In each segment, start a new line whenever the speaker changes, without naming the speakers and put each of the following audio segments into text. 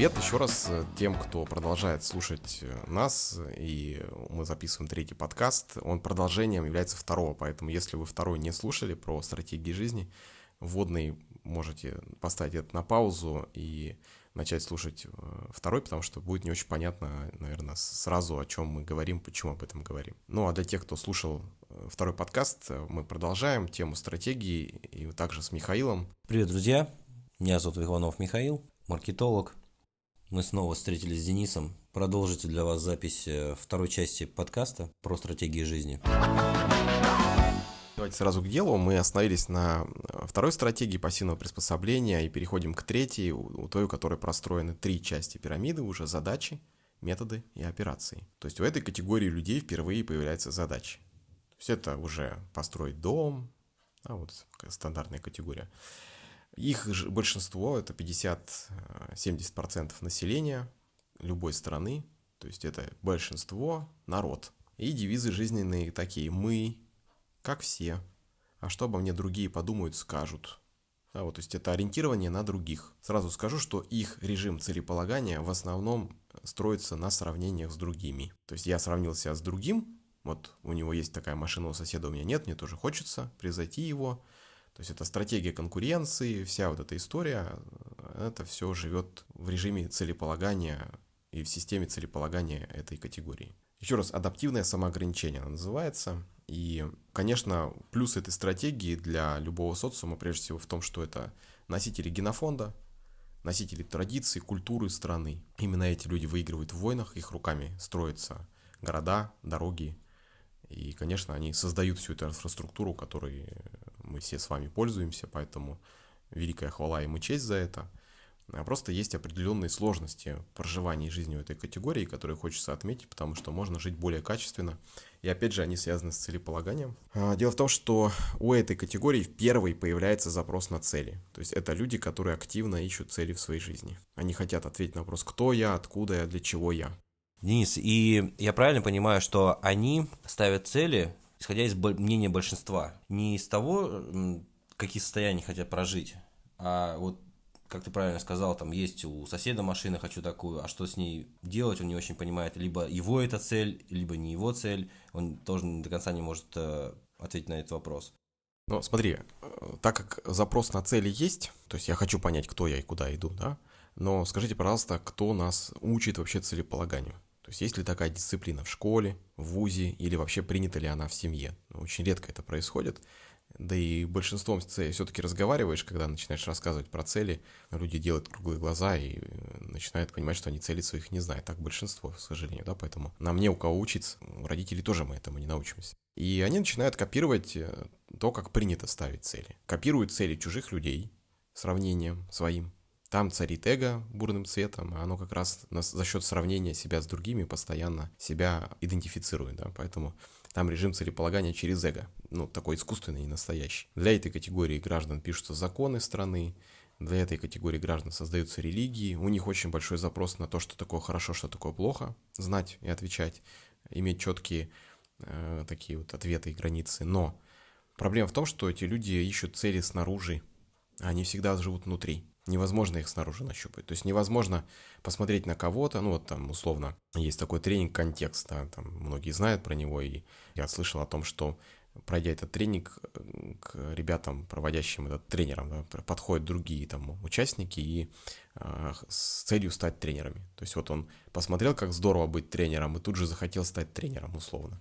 привет еще раз э, тем, кто продолжает слушать э, нас, и мы записываем третий подкаст. Он продолжением является второго, поэтому если вы второй не слушали про стратегии жизни, вводный можете поставить это на паузу и начать слушать э, второй, потому что будет не очень понятно, наверное, сразу, о чем мы говорим, почему об этом говорим. Ну, а для тех, кто слушал второй подкаст, мы продолжаем тему стратегии, и также с Михаилом.
Привет, друзья! Меня зовут Иванов Михаил, маркетолог, мы снова встретились с Денисом. Продолжите для вас запись э, второй части подкаста про стратегии жизни.
Давайте сразу к делу. Мы остановились на э, второй стратегии пассивного приспособления и переходим к третьей, у той, у которой простроены три части пирамиды, уже задачи, методы и операции. То есть у этой категории людей впервые появляется задача. То есть это уже построить дом, а вот стандартная категория. Их большинство, это 50-70% населения любой страны, то есть это большинство, народ. И девизы жизненные такие «мы», как все, а что обо мне другие подумают, скажут. А вот, то есть это ориентирование на других. Сразу скажу, что их режим целеполагания в основном строится на сравнениях с другими. То есть я сравнил себя с другим, вот у него есть такая машина, у соседа у меня нет, мне тоже хочется превзойти его, то есть это стратегия конкуренции, вся вот эта история, это все живет в режиме целеполагания и в системе целеполагания этой категории. Еще раз, адаптивное самоограничение называется. И, конечно, плюс этой стратегии для любого социума, прежде всего, в том, что это носители генофонда, носители традиций, культуры страны. Именно эти люди выигрывают в войнах, их руками строятся города, дороги. И, конечно, они создают всю эту инфраструктуру, которой мы все с вами пользуемся, поэтому великая хвала и честь за это. А просто есть определенные сложности проживания жизни в этой категории, которые хочется отметить, потому что можно жить более качественно. И опять же, они связаны с целеполаганием. А, дело в том, что у этой категории в первой появляется запрос на цели. То есть это люди, которые активно ищут цели в своей жизни. Они хотят ответить на вопрос, кто я, откуда я, для чего я.
Денис, и я правильно понимаю, что они ставят цели исходя из мнения большинства. Не из того, какие состояния хотят прожить, а вот как ты правильно сказал, там есть у соседа машина, хочу такую, а что с ней делать, он не очень понимает, либо его это цель, либо не его цель, он тоже до конца не может э, ответить на этот вопрос.
Ну, смотри, так как запрос на цели есть, то есть я хочу понять, кто я и куда иду, да, но скажите, пожалуйста, кто нас учит вообще целеполаганию? То есть есть ли такая дисциплина в школе, в ВУЗе или вообще принята ли она в семье? Очень редко это происходит. Да и большинством все-таки разговариваешь, когда начинаешь рассказывать про цели, люди делают круглые глаза и э, начинают понимать, что они цели своих не знают. Так большинство, к сожалению, да, поэтому нам не у кого учиться, у родителей тоже мы этому не научимся. И они начинают копировать э, то, как принято ставить цели. Копируют цели чужих людей сравнением своим, там царит эго бурным цветом, а оно как раз за счет сравнения себя с другими постоянно себя идентифицирует, да, поэтому там режим целеполагания через эго, ну, такой искусственный и настоящий. Для этой категории граждан пишутся законы страны, для этой категории граждан создаются религии, у них очень большой запрос на то, что такое хорошо, что такое плохо, знать и отвечать, иметь четкие э, такие вот ответы и границы. Но проблема в том, что эти люди ищут цели снаружи, а они всегда живут внутри невозможно их снаружи нащупать. То есть невозможно посмотреть на кого-то, ну вот там условно есть такой тренинг контекст, да, там многие знают про него, и я слышал о том, что пройдя этот тренинг, к ребятам, проводящим этот тренером, да, подходят другие там участники и э, с целью стать тренерами. То есть вот он посмотрел, как здорово быть тренером, и тут же захотел стать тренером, условно.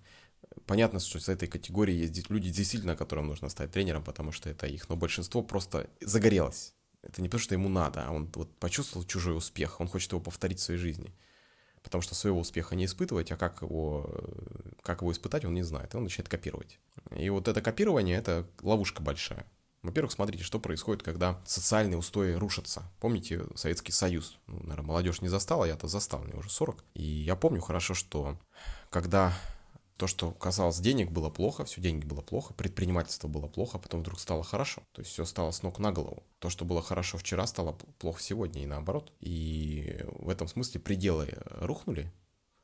Понятно, что с этой категории есть люди действительно, которым нужно стать тренером, потому что это их, но большинство просто загорелось это не потому, что ему надо, а он вот почувствовал чужой успех, он хочет его повторить в своей жизни. Потому что своего успеха не испытывать, а как его, как его испытать, он не знает. И он начинает копировать. И вот это копирование — это ловушка большая. Во-первых, смотрите, что происходит, когда социальные устои рушатся. Помните Советский Союз? Ну, наверное, молодежь не застала, я-то застал, мне уже 40. И я помню хорошо, что когда то, что казалось денег было плохо, все деньги было плохо, предпринимательство было плохо, а потом вдруг стало хорошо. То есть все стало с ног на голову. То, что было хорошо вчера, стало плохо сегодня и наоборот. И в этом смысле пределы рухнули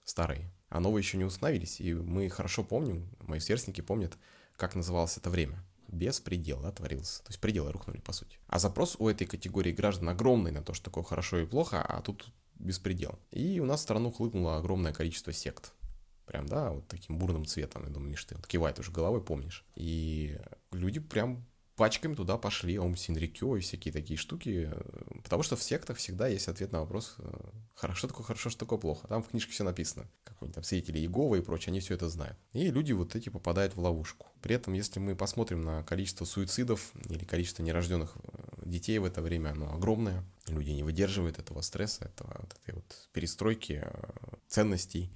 старые, а новые еще не установились. И мы хорошо помним, мои сверстники помнят, как называлось это время. Без предела творился. То есть пределы рухнули, по сути. А запрос у этой категории граждан огромный на то, что такое хорошо и плохо, а тут беспредел. И у нас в страну хлынуло огромное количество сект. Прям, да, вот таким бурным цветом, я думаю, Миш, ты вот кивает уже головой, помнишь. И люди прям пачками туда пошли, Ом Синрикё и всякие такие штуки, э, потому что в сектах всегда есть ответ на вопрос, э, хорошо такое хорошо, что такое плохо. Там в книжке все написано, какой-нибудь там свидетели Иеговы и прочее, они все это знают. И люди вот эти попадают в ловушку. При этом, если мы посмотрим на количество суицидов или количество нерожденных э, детей в это время, оно огромное. Люди не выдерживают этого стресса, этого, вот этой вот перестройки ценностей,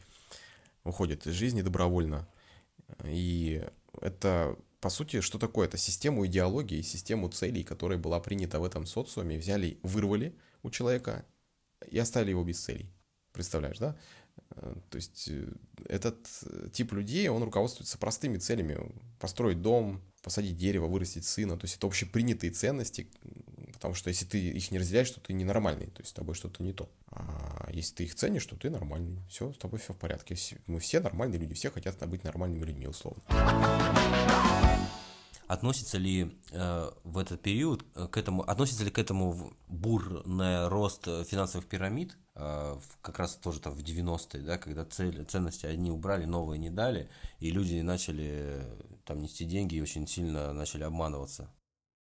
уходят из жизни добровольно. И это по сути, что такое? Это систему идеологии, систему целей, которая была принята в этом социуме, взяли, вырвали у человека и оставили его без целей. Представляешь, да? Э, то есть э, этот тип людей, он руководствуется простыми целями. Построить дом, посадить дерево, вырастить сына. То есть это общепринятые ценности, потому что если ты их не разделяешь, то ты ненормальный, то есть с тобой что-то не то. А если ты их ценишь, то ты нормальный. Все, с тобой все в порядке. Мы все нормальные люди, все хотят быть нормальными людьми, условно.
Относится ли э, в этот период э, к этому, относится ли к этому бурный рост финансовых пирамид, э, как раз тоже там в 90-е, да, когда цели, ценности одни убрали, новые не дали, и люди начали там нести деньги и очень сильно начали обманываться?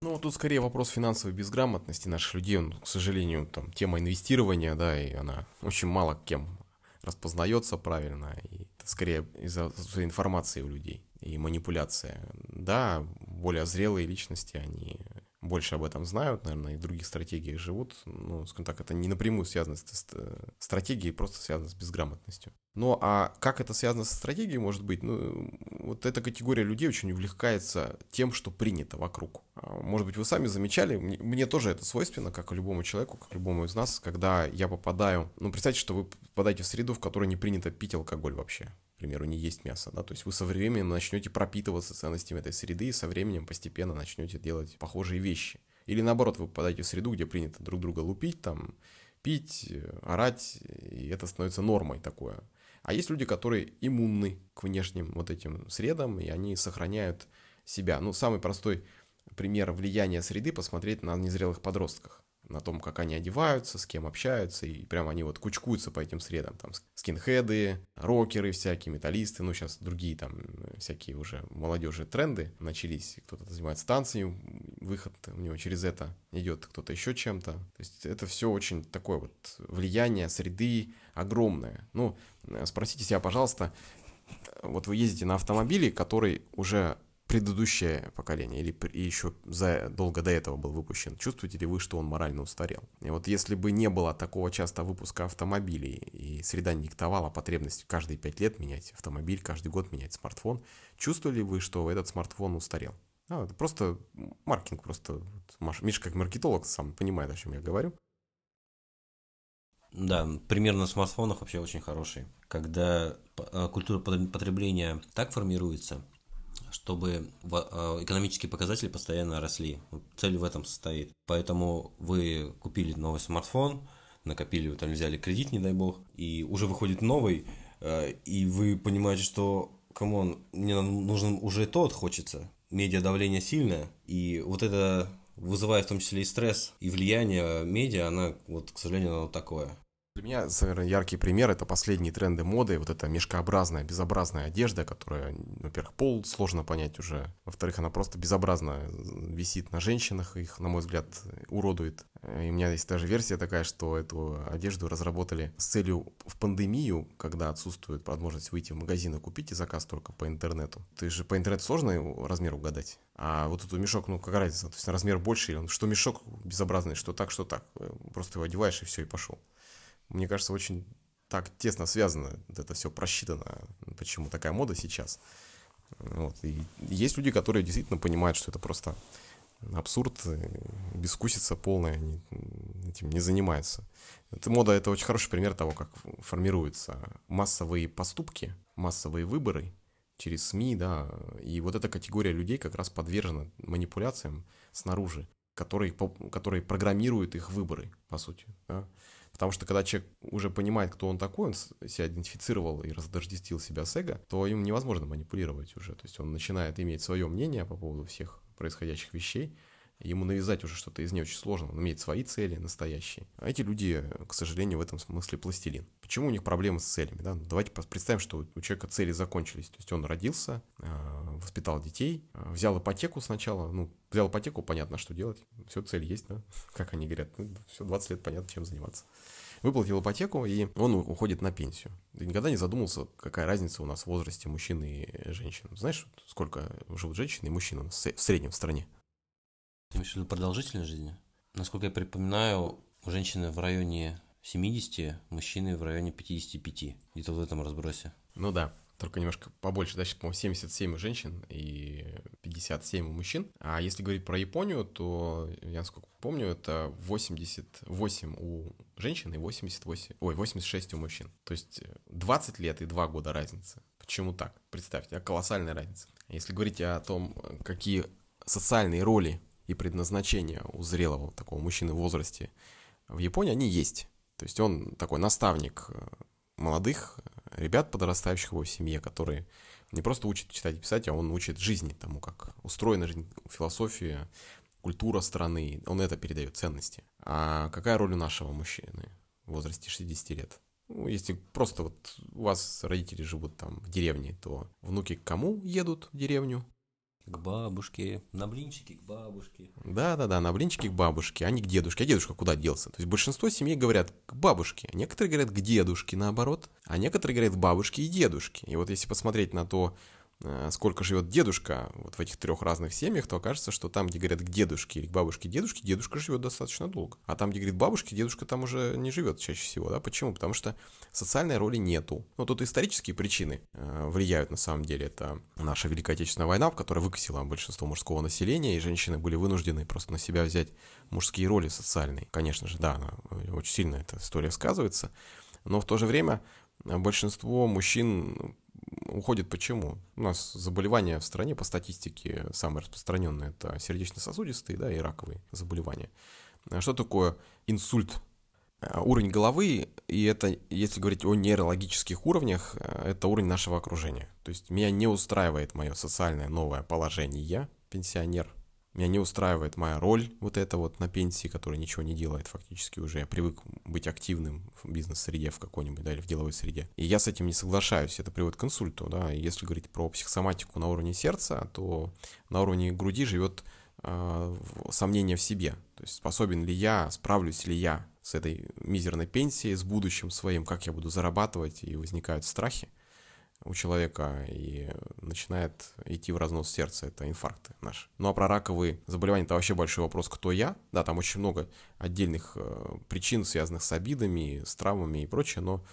Ну, тут скорее вопрос финансовой безграмотности наших людей. Он, к сожалению, там тема инвестирования, да, и она очень мало кем распознается правильно. И это скорее из-за информации у людей и манипуляция. Да, более зрелые личности, они больше об этом знают, наверное, и в других стратегиях живут. Ну, скажем так, это не напрямую связано с стратегией, просто связано с безграмотностью. Ну, а как это связано со стратегией, может быть? Ну, вот эта категория людей очень увлекается тем, что принято вокруг. А, может быть, вы сами замечали, мне, мне тоже это свойственно, как и любому человеку, как любому из нас, когда я попадаю... Ну, представьте, что вы попадаете в среду, в которой не принято пить алкоголь вообще к примеру, не есть мясо, да, то есть вы со временем начнете пропитываться ценностями этой среды и со временем постепенно начнете делать похожие вещи. Или наоборот, вы попадаете в среду, где принято друг друга лупить, там, пить, орать, и это становится нормой такое. А есть люди, которые иммунны к внешним вот этим средам, и они сохраняют себя. Ну, самый простой пример влияния среды посмотреть на незрелых подростках на том, как они одеваются, с кем общаются, и прямо они вот кучкуются по этим средам, там скинхеды, рокеры всякие, металлисты, ну сейчас другие там всякие уже молодежи тренды начались, кто-то занимается танцами, выход у него через это идет, кто-то еще чем-то, то есть это все очень такое вот влияние среды огромное. Ну, спросите себя, пожалуйста, вот вы ездите на автомобиле, который уже предыдущее поколение или еще за, долго до этого был выпущен, чувствуете ли вы, что он морально устарел? И вот если бы не было такого часто выпуска автомобилей, и среда не диктовала потребность каждые пять лет менять автомобиль, каждый год менять смартфон, чувствовали вы, что этот смартфон устарел? А, это просто маркетинг, просто Миша как маркетолог сам понимает, о чем я говорю.
Да, пример на смартфонах вообще очень хороший. Когда э, культура потребления так формируется, чтобы э, экономические показатели постоянно росли. Цель в этом состоит. Поэтому вы купили новый смартфон, накопили, там взяли кредит, не дай бог, и уже выходит новый, э, и вы понимаете, что, come on, мне нужен уже тот хочется. Медиа давление сильное, и вот это вызывает в том числе и стресс, и влияние медиа, она, вот, к сожалению, оно такое.
Для меня, наверное, яркий пример – это последние тренды моды, вот эта мешкообразная, безобразная одежда, которая, во-первых, пол сложно понять уже, во-вторых, она просто безобразно висит на женщинах, их, на мой взгляд, уродует. И у меня есть даже версия такая, что эту одежду разработали с целью в пандемию, когда отсутствует возможность выйти в магазин и купить и заказ только по интернету. Ты же по интернету сложно размер угадать. А вот этот мешок, ну какая разница, то есть размер больше, что мешок безобразный, что так, что так. Просто его одеваешь и все, и пошел мне кажется, очень так тесно связано, это все просчитано, почему такая мода сейчас. Вот. И есть люди, которые действительно понимают, что это просто абсурд, бескусица полная, они этим не занимаются. Эта мода – это очень хороший пример того, как формируются массовые поступки, массовые выборы через СМИ, да, и вот эта категория людей как раз подвержена манипуляциям снаружи, которые, которые программируют их выборы, по сути, да. Потому что когда человек уже понимает, кто он такой, он себя идентифицировал и раздождестил себя с эго, то им невозможно манипулировать уже. То есть он начинает иметь свое мнение по поводу всех происходящих вещей, ему навязать уже что-то из нее очень сложно, он имеет свои цели настоящие. А эти люди, к сожалению, в этом смысле пластилин. Почему у них проблемы с целями? Да? Давайте представим, что у человека цели закончились. То есть он родился, а, воспитал детей, а, взял ипотеку сначала, ну, взял ипотеку, понятно, что делать. Все, цель есть, да? Как они говорят, ну, все, 20 лет понятно, чем заниматься выплатил ипотеку, и он уходит на пенсию. Ты никогда не задумался, какая разница у нас в возрасте мужчины и женщин. Знаешь, сколько живут женщины и мужчины в среднем в стране?
Ты имеешь в виду продолжительность жизни? Насколько я припоминаю, у женщины в районе 70, мужчины в районе 55. Где-то в этом разбросе.
Ну да только немножко побольше, да, сейчас, по-моему, 77 у женщин и 57 у мужчин. А если говорить про Японию, то, я насколько помню, это 88 у женщин и 88, ой, 86 у мужчин. То есть 20 лет и 2 года разницы. Почему так? Представьте, колоссальная разница. Если говорить о том, какие социальные роли и предназначения у зрелого такого мужчины в возрасте в Японии, они есть. То есть он такой наставник э, молодых ребят, подрастающих в его семье, которые не просто учат читать и писать, а он учит жизни, тому, как устроена жизнь, философия, культура страны, он это передает, ценности. А какая роль у нашего мужчины в возрасте 60 лет? Ну, если просто вот у вас родители живут там в деревне, то внуки к кому едут в деревню?
К бабушке, на блинчики к бабушке.
Да-да-да, на блинчики к бабушке, а не к дедушке. А дедушка куда делся? То есть большинство семей говорят к бабушке, а некоторые говорят к дедушке, наоборот, а некоторые говорят к бабушке и дедушке. И вот если посмотреть на то, сколько живет дедушка вот в этих трех разных семьях, то окажется, что там, где говорят к дедушке или к бабушке дедушке, дедушка живет достаточно долго. А там, где говорит бабушке, дедушка там уже не живет чаще всего. Да? Почему? Потому что социальной роли нету. Ну, тут исторические причины э, влияют на самом деле. Это наша Великая Отечественная война, которая выкосила большинство мужского населения, и женщины были вынуждены просто на себя взять мужские роли социальные. Конечно же, да, э, очень сильно эта история сказывается. Но в то же время большинство мужчин уходит почему? У нас заболевания в стране по статистике самые распространенные это сердечно-сосудистые, да, и раковые заболевания. А что такое инсульт? А, уровень головы, и это, если говорить о нейрологических уровнях, а, это уровень нашего окружения. То есть меня не устраивает мое социальное новое положение, я пенсионер, меня не устраивает моя роль вот эта вот на пенсии, которая ничего не делает фактически уже. Я привык быть активным в бизнес-среде в какой-нибудь, да, или в деловой среде. И я с этим не соглашаюсь, это приводит к инсульту, да. И если говорить про психосоматику на уровне сердца, то на уровне груди живет э, сомнение в себе. То есть способен ли я, справлюсь ли я с этой мизерной пенсией, с будущим своим, как я буду зарабатывать, и возникают страхи у человека и начинает идти в разнос сердца, это инфаркты наши. Ну а про раковые заболевания это вообще большой вопрос, кто я. Да, там очень много отдельных э, причин, связанных с обидами, с травмами и прочее, но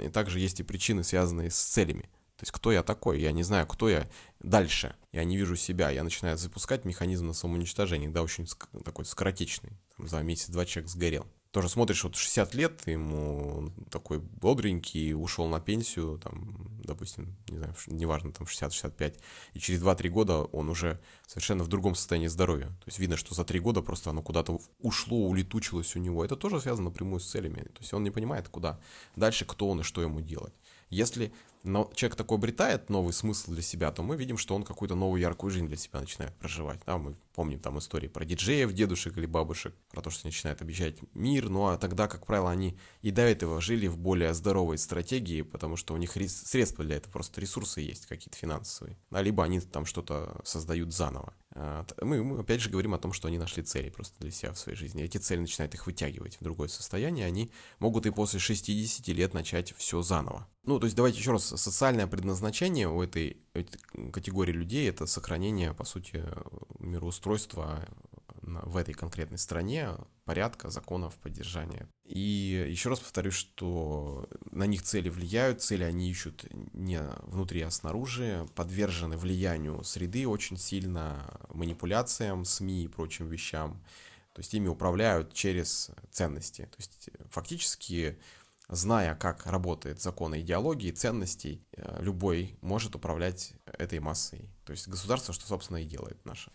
и также есть и причины, связанные с целями. То есть кто я такой, я не знаю, кто я дальше, я не вижу себя, я начинаю запускать механизм на самоуничтожение, да, очень такой скоротечный, там, за месяц-два человек сгорел тоже смотришь, вот 60 лет, ему такой бодренький, ушел на пенсию, там, допустим, не знаю, неважно, там 60-65, и через 2-3 года он уже совершенно в другом состоянии здоровья. То есть видно, что за 3 года просто оно куда-то ушло, улетучилось у него. Это тоже связано напрямую с целями. То есть он не понимает, куда дальше, кто он и что ему делать. Если но человек такой обретает новый смысл для себя, то мы видим, что он какую-то новую яркую жизнь для себя начинает проживать. Да, мы помним там истории про диджеев, дедушек или бабушек, про то, что они начинают объезжать мир, ну а тогда, как правило, они и до этого жили в более здоровой стратегии, потому что у них средства для этого, просто ресурсы есть какие-то финансовые, да, либо они там что-то создают заново. А, мы, мы опять же говорим о том, что они нашли цели просто для себя в своей жизни. Эти цели начинают их вытягивать в другое состояние, они могут и после 60 лет начать все заново. Ну, то есть давайте еще раз, социальное предназначение у этой, этой категории людей это сохранение, по сути, мироустройства в этой конкретной стране, порядка, законов, поддержания. И еще раз повторюсь, что на них цели влияют, цели они ищут не внутри, а снаружи, подвержены влиянию среды очень сильно, манипуляциям, СМИ и прочим вещам. То есть ими управляют через ценности. То есть фактически зная, как работает закон идеологии, ценностей, э, любой может управлять этой массой. То есть государство, что, собственно, и делает наше.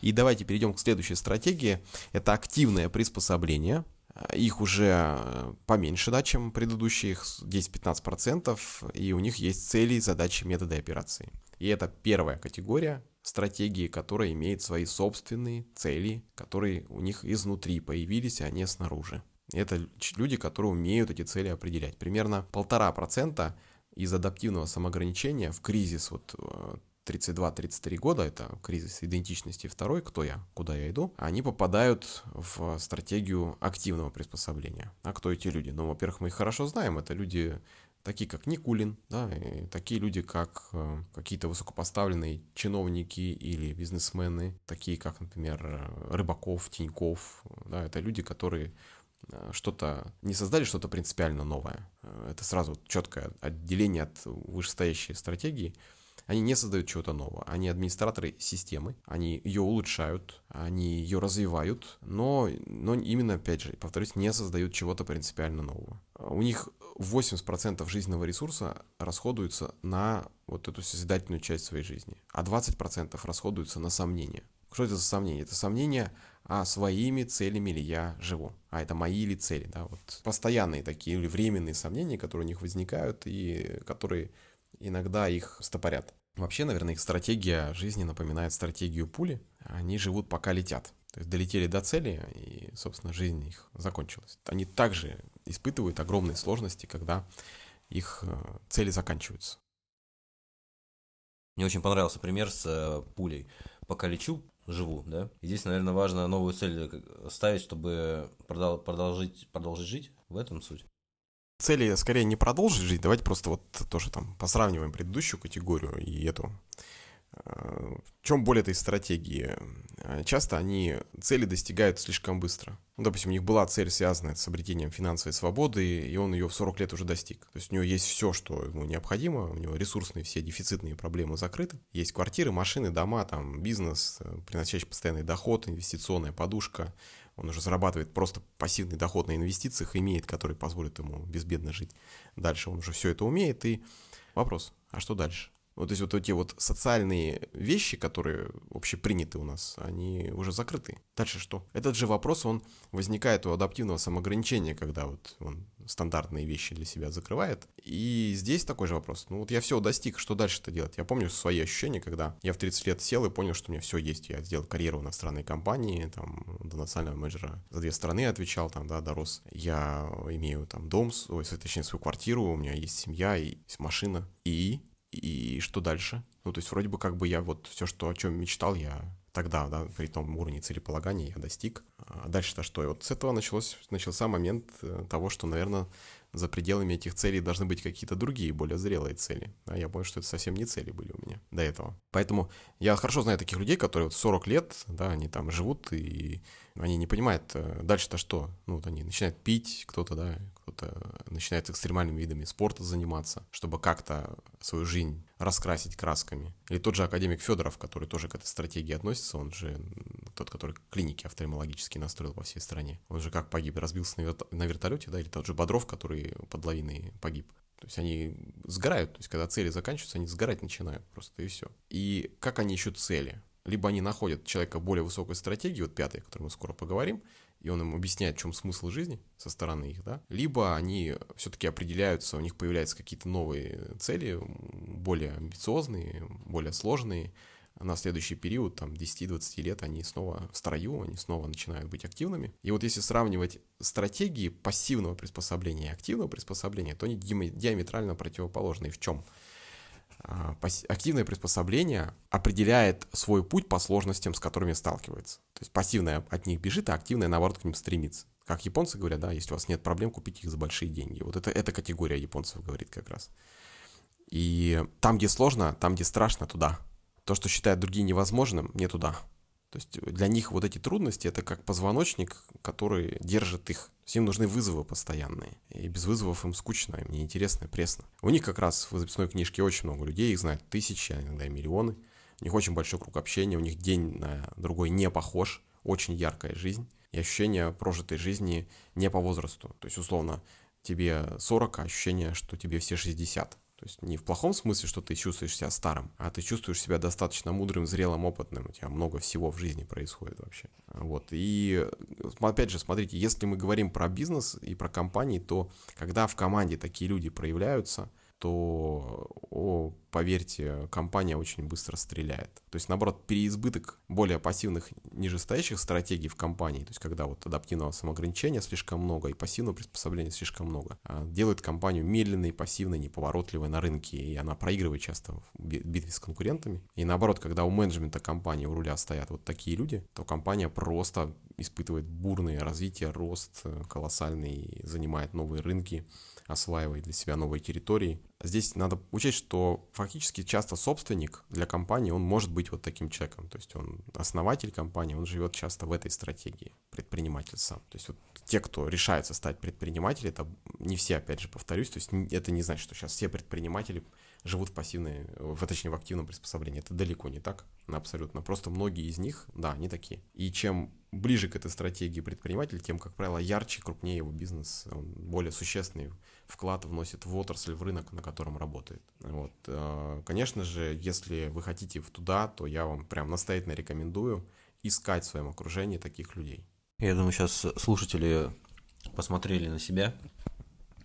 И давайте перейдем к следующей стратегии. Это активное приспособление. Их уже э, поменьше, да, чем предыдущие, их 10-15%, и у них есть цели, задачи, методы операции. И это первая категория, стратегии, которая имеет свои собственные цели, которые у них изнутри появились, а не снаружи. Это люди, которые умеют эти цели определять. Примерно полтора процента из адаптивного самоограничения в кризис вот 32-33 э, года, это кризис идентичности второй, кто я, куда я иду, они попадают в стратегию активного приспособления. А кто эти люди? Ну, во-первых, мы их хорошо знаем, это люди такие как Никулин, да, и такие люди, как э, какие-то высокопоставленные чиновники или бизнесмены, такие как, например, Рыбаков, Тиньков, да, это люди, которые что-то, не создали что-то принципиально новое. Э, это сразу четкое отделение от вышестоящей стратегии. Они не создают чего-то нового. Они администраторы системы, они ее улучшают, они ее развивают, но, но именно, опять же, повторюсь, не создают чего-то принципиально нового. У них 80% жизненного ресурса расходуется на вот эту созидательную часть своей жизни, а 20% расходуется на сомнения. Что это за сомнения? Это сомнения а своими целями ли я живу, а это мои ли цели, да, вот постоянные такие или временные сомнения, которые у них возникают и которые иногда их стопорят. Вообще, наверное, их стратегия жизни напоминает стратегию пули. Они живут пока летят. То есть долетели до цели, и, собственно, жизнь их закончилась. Они также испытывают огромные сложности, когда их э, цели заканчиваются.
Мне очень понравился пример с э, пулей. Пока лечу, живу, да. И здесь, наверное, важно новую цель ставить, чтобы продол- продолжить, продолжить жить. В этом суть.
Цели скорее не продолжить жить, давайте просто вот тоже там посравниваем предыдущую категорию и эту в чем боль этой стратегии? Часто они цели достигают слишком быстро. Ну, допустим, у них была цель, связанная с обретением финансовой свободы, и он ее в 40 лет уже достиг. То есть у него есть все, что ему необходимо, у него ресурсные все дефицитные проблемы закрыты. Есть квартиры, машины, дома, там бизнес, э, приносящий постоянный доход, инвестиционная подушка. Он уже зарабатывает просто пассивный доход на инвестициях, имеет, который позволит ему безбедно жить. Дальше он уже все это умеет, и вопрос, а что дальше? Вот, то есть вот эти вот социальные вещи, которые общеприняты у нас, они уже закрыты. Дальше что? Этот же вопрос, он возникает у адаптивного самоограничения, когда вот он стандартные вещи для себя закрывает. И здесь такой же вопрос. Ну вот я все достиг, что дальше-то делать? Я помню свои ощущения, когда я в 30 лет сел и понял, что у меня все есть. Я сделал карьеру в иностранной компании, там, до национального менеджера за две страны отвечал, там, да, дорос. Я имею там дом, ой, точнее, свою квартиру, у меня есть семья, и есть машина. И и что дальше? Ну, то есть вроде бы как бы я вот все, что, о чем мечтал, я тогда, да, при том уровне целеполагания я достиг. А дальше-то что? И вот с этого началось, начался момент э, того, что, наверное, за пределами этих целей должны быть какие-то другие, более зрелые цели. А я понял, что это совсем не цели были у меня до этого. Поэтому я хорошо знаю таких людей, которые вот 40 лет, да, они там живут, и они не понимают, э, дальше-то что? Ну, вот они начинают пить, кто-то, да, кто-то начинает экстремальными видами спорта заниматься, чтобы как-то свою жизнь раскрасить красками. Или тот же академик Федоров, который тоже к этой стратегии относится, он же тот, который клиники офтальмологические настроил по всей стране. Он же как погиб, разбился на, вертолете, да, или тот же Бодров, который под лавиной погиб. То есть они сгорают, то есть когда цели заканчиваются, они сгорать начинают просто и все. И как они ищут цели? Либо они находят человека более высокой стратегии, вот пятая, о которой мы скоро поговорим, и он им объясняет, в чем смысл жизни со стороны их, да, либо они все-таки определяются, у них появляются какие-то новые цели, более амбициозные, более сложные, на следующий период, там, 10-20 лет, они снова в строю, они снова начинают быть активными. И вот если сравнивать стратегии пассивного приспособления и активного приспособления, то они диаметрально противоположны. И в чем? А, активное приспособление определяет свой путь по сложностям, с которыми сталкивается. То есть пассивное от них бежит, а активное, наоборот, к ним стремится. Как японцы говорят, да, если у вас нет проблем, купить их за большие деньги. Вот это, эта категория японцев говорит как раз. И там, где сложно, там, где страшно, туда. То, что считают другие невозможным, не туда. То есть для них вот эти трудности это как позвоночник, который держит их. Им нужны вызовы постоянные. И без вызовов им скучно, им неинтересно, пресно. У них как раз в записной книжке очень много людей, их знают тысячи, а иногда и миллионы. У них очень большой круг общения, у них день на другой не похож, очень яркая жизнь. И ощущение прожитой жизни не по возрасту. То есть, условно, тебе 40, а ощущение, что тебе все 60. То есть не в плохом смысле, что ты чувствуешь себя старым, а ты чувствуешь себя достаточно мудрым, зрелым, опытным. У тебя много всего в жизни происходит вообще. Вот. И опять же, смотрите, если мы говорим про бизнес и про компании, то когда в команде такие люди проявляются, то, о, поверьте, компания очень быстро стреляет. То есть, наоборот, переизбыток более пассивных, нижестоящих стратегий в компании, то есть, когда вот адаптивного самоограничения слишком много и пассивного приспособления слишком много, а, делает компанию медленной, пассивной, неповоротливой на рынке, и она проигрывает часто в битве с конкурентами. И наоборот, когда у менеджмента компании, у руля стоят вот такие люди, то компания просто испытывает бурное развитие, рост э, колоссальный, занимает новые рынки, осваивает для себя новые территории. Здесь надо учесть, что фактически часто собственник для компании, он может быть вот таким человеком. То есть он основатель компании, он живет часто в этой стратегии, предприниматель сам. То есть вот те, кто решается стать предпринимателем, это не все, опять же, повторюсь, то есть это не значит, что сейчас все предприниматели живут в пассивной, в, точнее, в активном приспособлении. Это далеко не так, абсолютно. Просто многие из них, да, они такие. И чем ближе к этой стратегии предприниматель, тем, как правило, ярче, крупнее его бизнес, он более существенный вклад вносит в отрасль, в рынок, на котором работает. Вот. Э, конечно же, если вы хотите туда, то я вам прям настоятельно рекомендую искать в своем окружении таких людей.
Я думаю, сейчас слушатели посмотрели на себя,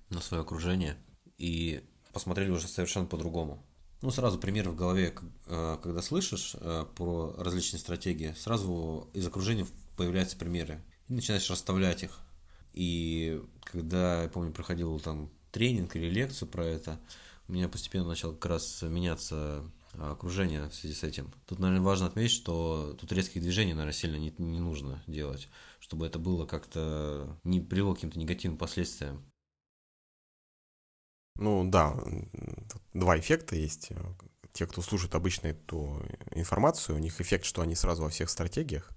на свое окружение и посмотрели уже совершенно по-другому. Ну, сразу пример в голове, э, когда слышишь э, про различные стратегии, сразу из окружения появляются примеры. И начинаешь расставлять их. И когда, я помню, проходил там тренинг или лекцию про это, у меня постепенно начало как раз меняться а, окружение в связи с этим. Тут, наверное, важно отметить, что тут резких движений, наверное, сильно не, не нужно делать, чтобы это было как-то не привело к каким-то негативным последствиям.
Ну да, два эффекта есть. Те, кто слушает обычно эту информацию, у них эффект, что они сразу во всех стратегиях.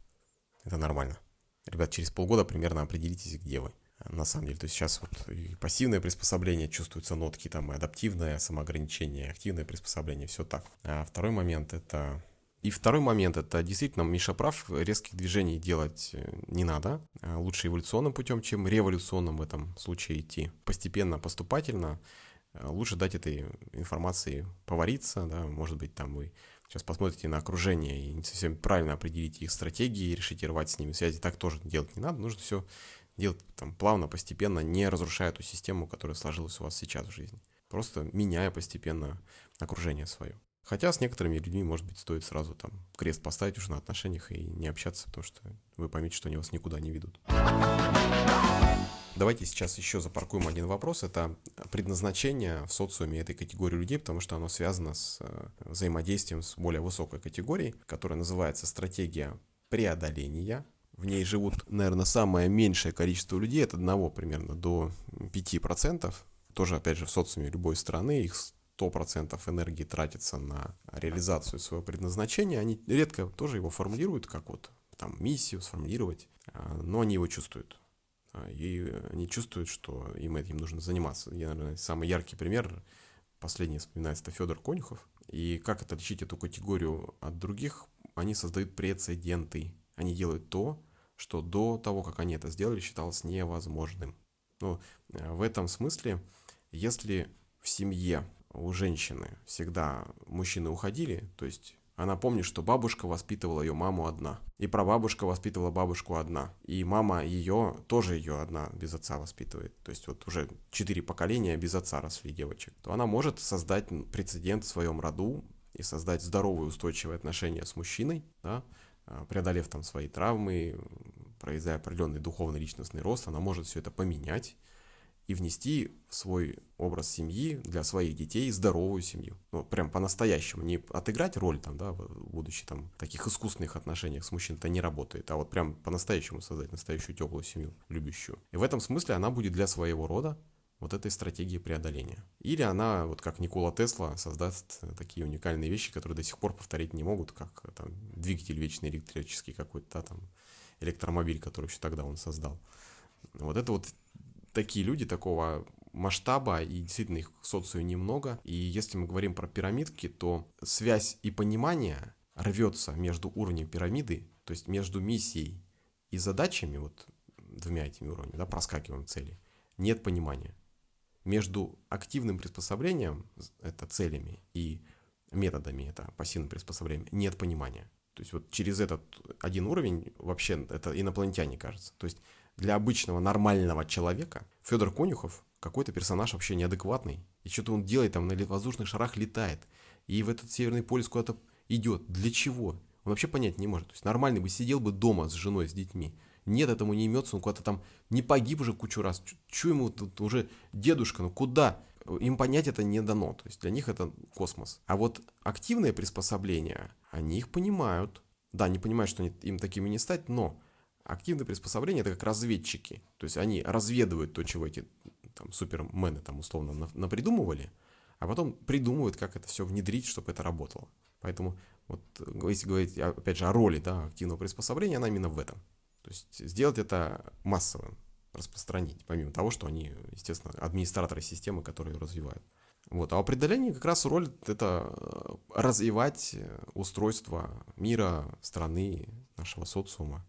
Это нормально. Ребят, через полгода примерно определитесь, где вы. На самом деле, то есть сейчас вот и пассивное приспособление чувствуются нотки, там и адаптивное самоограничение, активное приспособление, все так. А второй момент это и второй момент, это действительно, Миша прав, резких движений делать э, не надо. А лучше эволюционным путем, чем революционным в этом случае идти. Постепенно, поступательно. Э, лучше дать этой информации повариться, да, может быть, там вы сейчас посмотрите на окружение и не совсем правильно определите их стратегии решите рвать с ними связи. Так тоже делать не надо, нужно все делать там плавно, постепенно, не разрушая ту систему, которая сложилась у вас сейчас в жизни. Просто меняя постепенно окружение свое. Хотя с некоторыми людьми, может быть, стоит сразу там крест поставить уже на отношениях и не общаться, потому что вы поймете, что они вас никуда не ведут. Давайте сейчас еще запаркуем один вопрос. Это предназначение в социуме этой категории людей, потому что оно связано с э, взаимодействием с более высокой категорией, которая называется стратегия преодоления. В ней живут, наверное, самое меньшее количество людей, от одного примерно до 5%. Тоже, опять же, в социуме любой страны их 100% энергии тратится на реализацию своего предназначения. Они редко тоже его формулируют, как вот там миссию сформулировать, а, но они его чувствуют. А, и они чувствуют, что им этим нужно заниматься. Я, наверное, самый яркий пример, последний вспоминается, это Федор Конюхов. И как отличить эту категорию от других? Они создают прецеденты. Они делают то, что до того, как они это сделали, считалось невозможным. Ну, в этом смысле, если в семье у женщины всегда мужчины уходили, то есть она помнит, что бабушка воспитывала ее маму одна. И прабабушка воспитывала бабушку одна. И мама ее, тоже ее одна, без отца воспитывает. То есть вот уже четыре поколения без отца росли девочек. То она может создать прецедент в своем роду и создать здоровые устойчивые отношения с мужчиной, да, а, преодолев там свои травмы, произведя определенный духовный личностный рост, она может все это поменять и внести в свой образ семьи для своих детей здоровую семью. Ну, прям по-настоящему. Не отыграть роль там, да, будучи там в таких искусственных отношениях с мужчиной, это не работает, а вот прям по-настоящему создать настоящую теплую семью, любящую. И в этом смысле она будет для своего рода вот этой стратегии преодоления. Или она, вот как Никола Тесла, создаст такие уникальные вещи, которые до сих пор повторить не могут, как там, двигатель вечный электрический какой-то, да, там, электромобиль, который еще тогда он создал. Вот это вот такие люди такого масштаба, и действительно их в социуме немного. И если мы говорим про пирамидки, то связь и понимание рвется между уровнем пирамиды, то есть между миссией и задачами, вот двумя этими уровнями, да, проскакиваем цели, нет понимания. Между активным приспособлением, это целями, и методами, это пассивным приспособлением, нет понимания. То есть вот через этот один уровень вообще это инопланетяне, кажется. То есть для обычного нормального человека Федор Конюхов какой-то персонаж вообще неадекватный. И что-то он делает, там на воздушных шарах летает. И в этот Северный полюс куда-то идет. Для чего? Он вообще понять не может. То есть нормальный бы сидел бы дома с женой, с детьми. Нет, этому не имется, он куда-то там не погиб уже кучу раз. Че ему тут уже дедушка, ну куда? Им понять это не дано. То есть для них это космос. А вот активные приспособления, они их понимают. Да, не понимают, что им такими не стать, но активные приспособления это как разведчики. То есть они разведывают то, чего эти там, супермены там условно напридумывали, а потом придумывают, как это все внедрить, чтобы это работало. Поэтому вот если говорить, опять же, о роли да, активного приспособления, она именно в этом. То есть сделать это массовым, распространить, помимо того, что они, естественно, администраторы системы, которые развивают. Вот. А у определении как раз роль это э, развивать устройство мира, страны, нашего социума,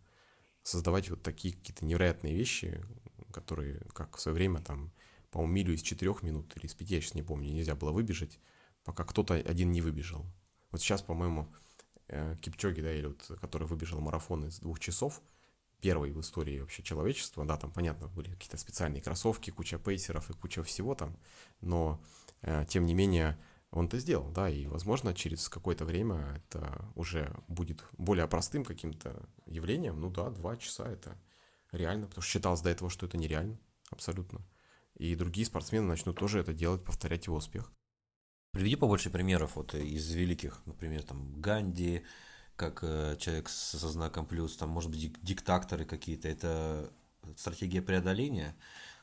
создавать вот такие какие-то невероятные вещи, которые, как в свое время, там, по-моему, милю из четырех минут или из пяти, я сейчас не помню, нельзя было выбежать, пока кто-то один не выбежал. Вот сейчас, по-моему, э, Кипчоги, да, или вот, который выбежал марафон из двух часов, первый в истории вообще человечества, да, там, понятно, были какие-то специальные кроссовки, куча пейсеров и куча всего там, но, э, тем не менее, он это сделал, да, и, возможно, через какое-то время это уже будет более простым каким-то явлением, ну да, два часа это реально, потому что считалось до этого, что это нереально, абсолютно. И другие спортсмены начнут тоже это делать, повторять его успех.
Приведи побольше примеров вот из великих, например, там Ганди, как э, человек со знаком плюс, там, может быть, диктаторы какие-то, это стратегия преодоления.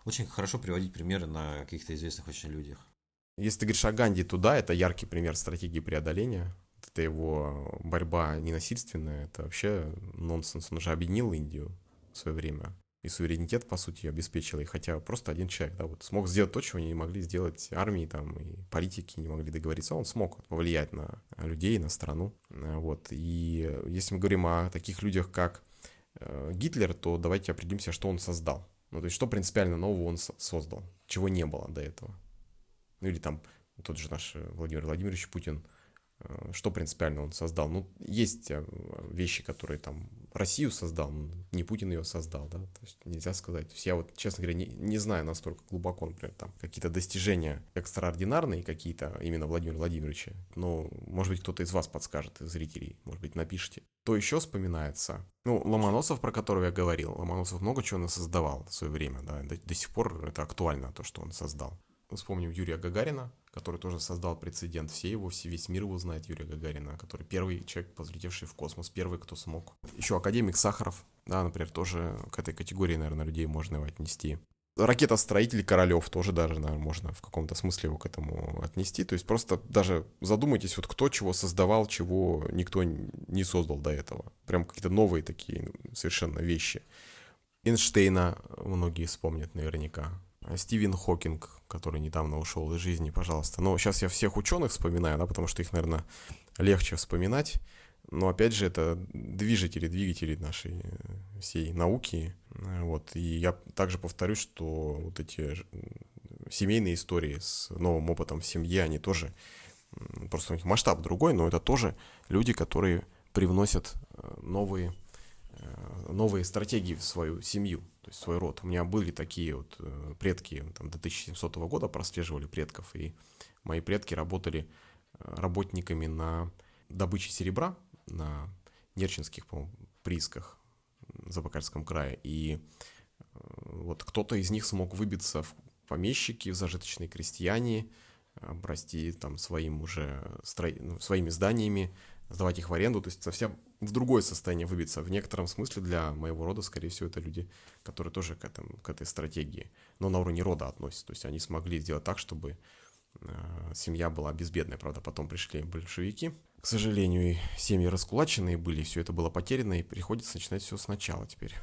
Очень хорошо приводить примеры на каких-то известных очень людях.
Если ты говоришь о Ганди, то да, это яркий пример стратегии преодоления. Это его борьба ненасильственная, это вообще нонсенс. Он же объединил Индию в свое время. И суверенитет, по сути, обеспечил. И хотя просто один человек, да, вот смог сделать то, чего не могли сделать армии там и политики не могли договориться. Он смог повлиять на людей, на страну. Вот. И если мы говорим о таких людях, как э, Гитлер, то давайте определимся, что он создал. Ну, то есть, что принципиально нового он создал, чего не было до этого. Ну, или там тот же наш Владимир Владимирович Путин – Э, что принципиально он создал? Ну, есть э, вещи, которые там Россию создал, не Путин ее создал, да, то есть нельзя сказать. То есть я вот, честно говоря, не, не знаю настолько глубоко, например, там какие-то достижения экстраординарные какие-то именно Владимира Владимировича, но, может быть, кто-то из вас подскажет, из зрителей, может быть, напишите. То еще вспоминается, ну, Ломоносов, про которого я говорил, Ломоносов много чего создавал в свое время, да, до, до сих пор это актуально, то, что он создал. Вспомним Юрия Гагарина, который тоже создал прецедент. Все его, все, весь мир его знает, Юрия Гагарина, который первый человек, взлетевший в космос, первый, кто смог. Еще академик Сахаров, да, например, тоже к этой категории, наверное, людей можно его отнести. Ракетостроитель Королев тоже даже, наверное, можно в каком-то смысле его к этому отнести. То есть просто даже задумайтесь, вот кто чего создавал, чего никто не создал до этого. Прям какие-то новые такие совершенно вещи. Эйнштейна многие вспомнят наверняка. Стивен Хокинг, который недавно ушел из жизни, пожалуйста. Но сейчас я всех ученых вспоминаю, да, потому что их, наверное, легче вспоминать. Но опять же, это движители, двигатели нашей э, всей науки. Вот. И я также повторюсь, что вот эти семейные истории с новым опытом в семье, они тоже, просто у них масштаб другой, но это тоже люди, которые привносят э, новые Э, новые стратегии в свою семью, то есть свой род. У меня были такие вот э, предки, там, до 1700 года прослеживали предков, и мои предки работали э, работниками на добыче серебра на Нерчинских, по приисках в Забакарском крае. И вот кто-то из них смог выбиться в помещики, в зажиточные крестьяне, обрасти там своим уже стро... ну, своими зданиями, сдавать их в аренду, то есть совсем в другое состояние выбиться. В некотором смысле для моего рода, скорее всего, это люди, которые тоже к, этому, к этой стратегии, но на уровне рода относятся. То есть они смогли сделать так, чтобы э, семья была безбедной. Правда, потом пришли большевики. К сожалению, семьи раскулаченные были, все это было потеряно, и приходится начинать все сначала теперь.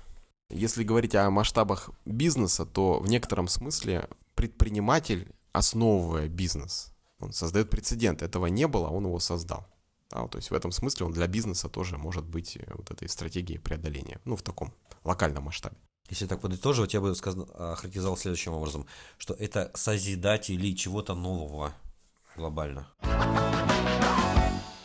Если говорить о масштабах бизнеса, то в некотором смысле предприниматель, основывая бизнес, он создает прецедент. Этого не было, он его создал. Да, то есть в этом смысле он для бизнеса тоже может быть э, вот этой стратегией преодоления, ну, в таком локальном масштабе.
Если так подытоживать, я бы сказал, охарактеризовал следующим образом, что это созидатели чего-то нового глобально.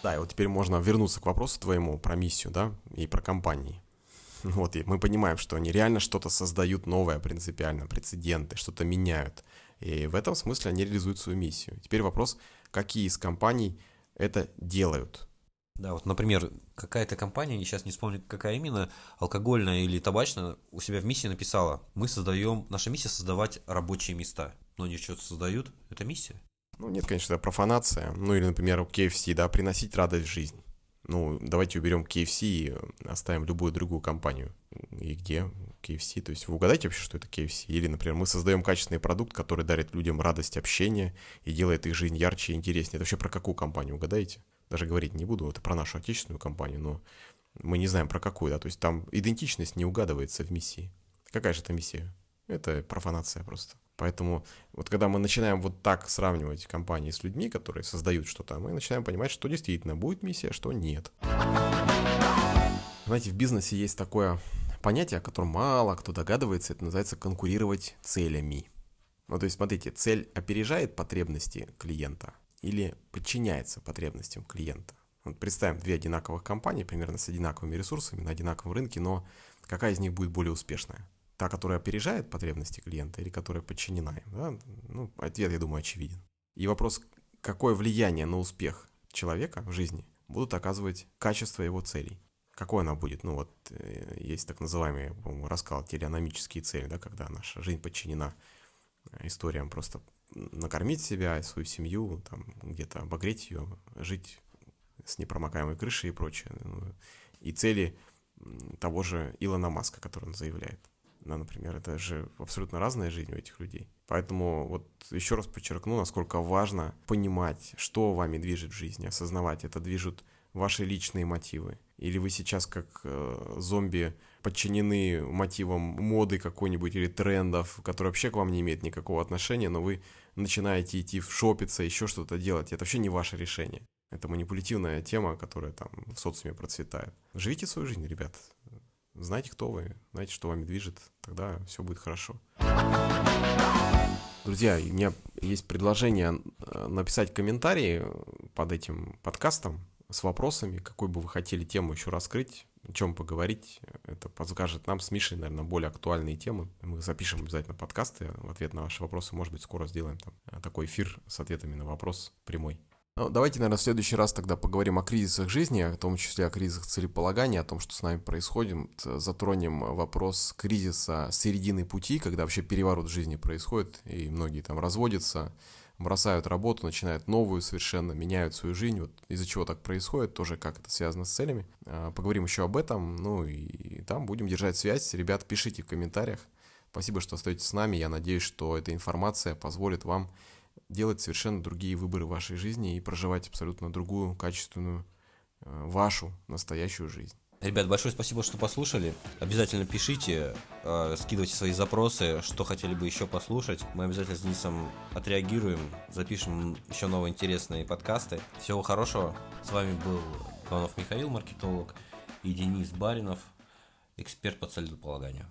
Да, и вот теперь можно вернуться к вопросу твоему про миссию, да, и про компании. Вот, и мы понимаем, что они реально что-то создают новое принципиально, прецеденты, что-то меняют. И в этом смысле они реализуют свою миссию. Теперь вопрос, какие из компаний это делают.
Да, вот, например, какая-то компания, я сейчас не вспомню, какая именно, алкогольная или табачная, у себя в миссии написала, мы создаем, наша миссия создавать рабочие места. Но они что-то создают, это миссия.
Ну, нет, конечно, это профанация. Ну, или, например, у KFC, да, приносить радость в жизнь. Ну, давайте уберем KFC и оставим любую другую компанию. И где KFC? То есть вы угадаете вообще, что это KFC? Или, например, мы создаем качественный продукт, который дарит людям радость общения и делает их жизнь ярче и интереснее. Это вообще про какую компанию угадаете? Даже говорить не буду, это про нашу отечественную компанию, но мы не знаем про какую, да, то есть там идентичность не угадывается в миссии. Какая же это миссия? Это профанация просто. Поэтому вот когда мы начинаем вот так сравнивать компании с людьми, которые создают что-то, мы начинаем понимать, что действительно будет миссия, что нет. Знаете, в бизнесе есть такое понятие, о котором мало кто догадывается, это называется конкурировать целями. Ну, то есть, смотрите, цель опережает потребности клиента или подчиняется потребностям клиента. Вот представим две одинаковых компании, примерно с одинаковыми ресурсами на одинаковом рынке, но какая из них будет более успешная? Та, которая опережает потребности клиента или которая подчинена им? Да? Ну, ответ, я думаю, очевиден. И вопрос, какое влияние на успех человека в жизни будут оказывать качество его целей. Какое она будет? Ну вот, э, есть так называемые, по-моему, рассказал, телеономические цели, да, когда наша жизнь подчинена э, историям просто накормить себя, свою семью, там, где-то обогреть ее, жить с непромокаемой крышей и прочее. Ну, и цели того же Илона Маска, который он заявляет. Да, например, это же абсолютно разная жизнь у этих людей. Поэтому вот еще раз подчеркну, насколько важно понимать, что вами движет в жизни, осознавать, это движут ваши личные мотивы. Или вы сейчас как э, зомби подчинены мотивам моды какой-нибудь или трендов, которые вообще к вам не имеют никакого отношения, но вы начинаете идти в шопиться, еще что-то делать. Это вообще не ваше решение. Это манипулятивная тема, которая там в социуме процветает. Живите свою жизнь, ребят. Знайте, кто вы, знаете, что вами движет, тогда все будет хорошо. Друзья, у меня есть предложение э, написать комментарии под этим подкастом с вопросами, какой бы вы хотели тему еще раскрыть, о чем поговорить. Это подскажет нам с Мишей, наверное, более актуальные темы. Мы запишем обязательно подкасты в ответ на ваши вопросы. Может быть, скоро сделаем там э, такой эфир с ответами на вопрос прямой. Ну, давайте, наверное, в следующий раз тогда поговорим о кризисах жизни, в том числе о кризисах целеполагания, о том, что с нами происходит. Затронем вопрос кризиса середины пути, когда вообще переворот в жизни происходит, и многие там разводятся, бросают работу, начинают новую совершенно, меняют свою жизнь. Вот из-за чего так происходит, тоже как это связано с целями. А, поговорим еще об этом, ну и там будем держать связь. Ребят, пишите в комментариях. Спасибо, что остаетесь с нами. Я надеюсь, что эта информация позволит вам делать совершенно другие выборы в вашей жизни и проживать абсолютно другую, качественную, э, вашу настоящую жизнь.
Ребят, большое спасибо, что послушали. Обязательно пишите, э, скидывайте свои запросы, что хотели бы еще послушать. Мы обязательно с Денисом отреагируем, запишем еще новые интересные подкасты. Всего хорошего. С вами был Иванов Михаил, маркетолог, и Денис Баринов, эксперт по целеполаганию.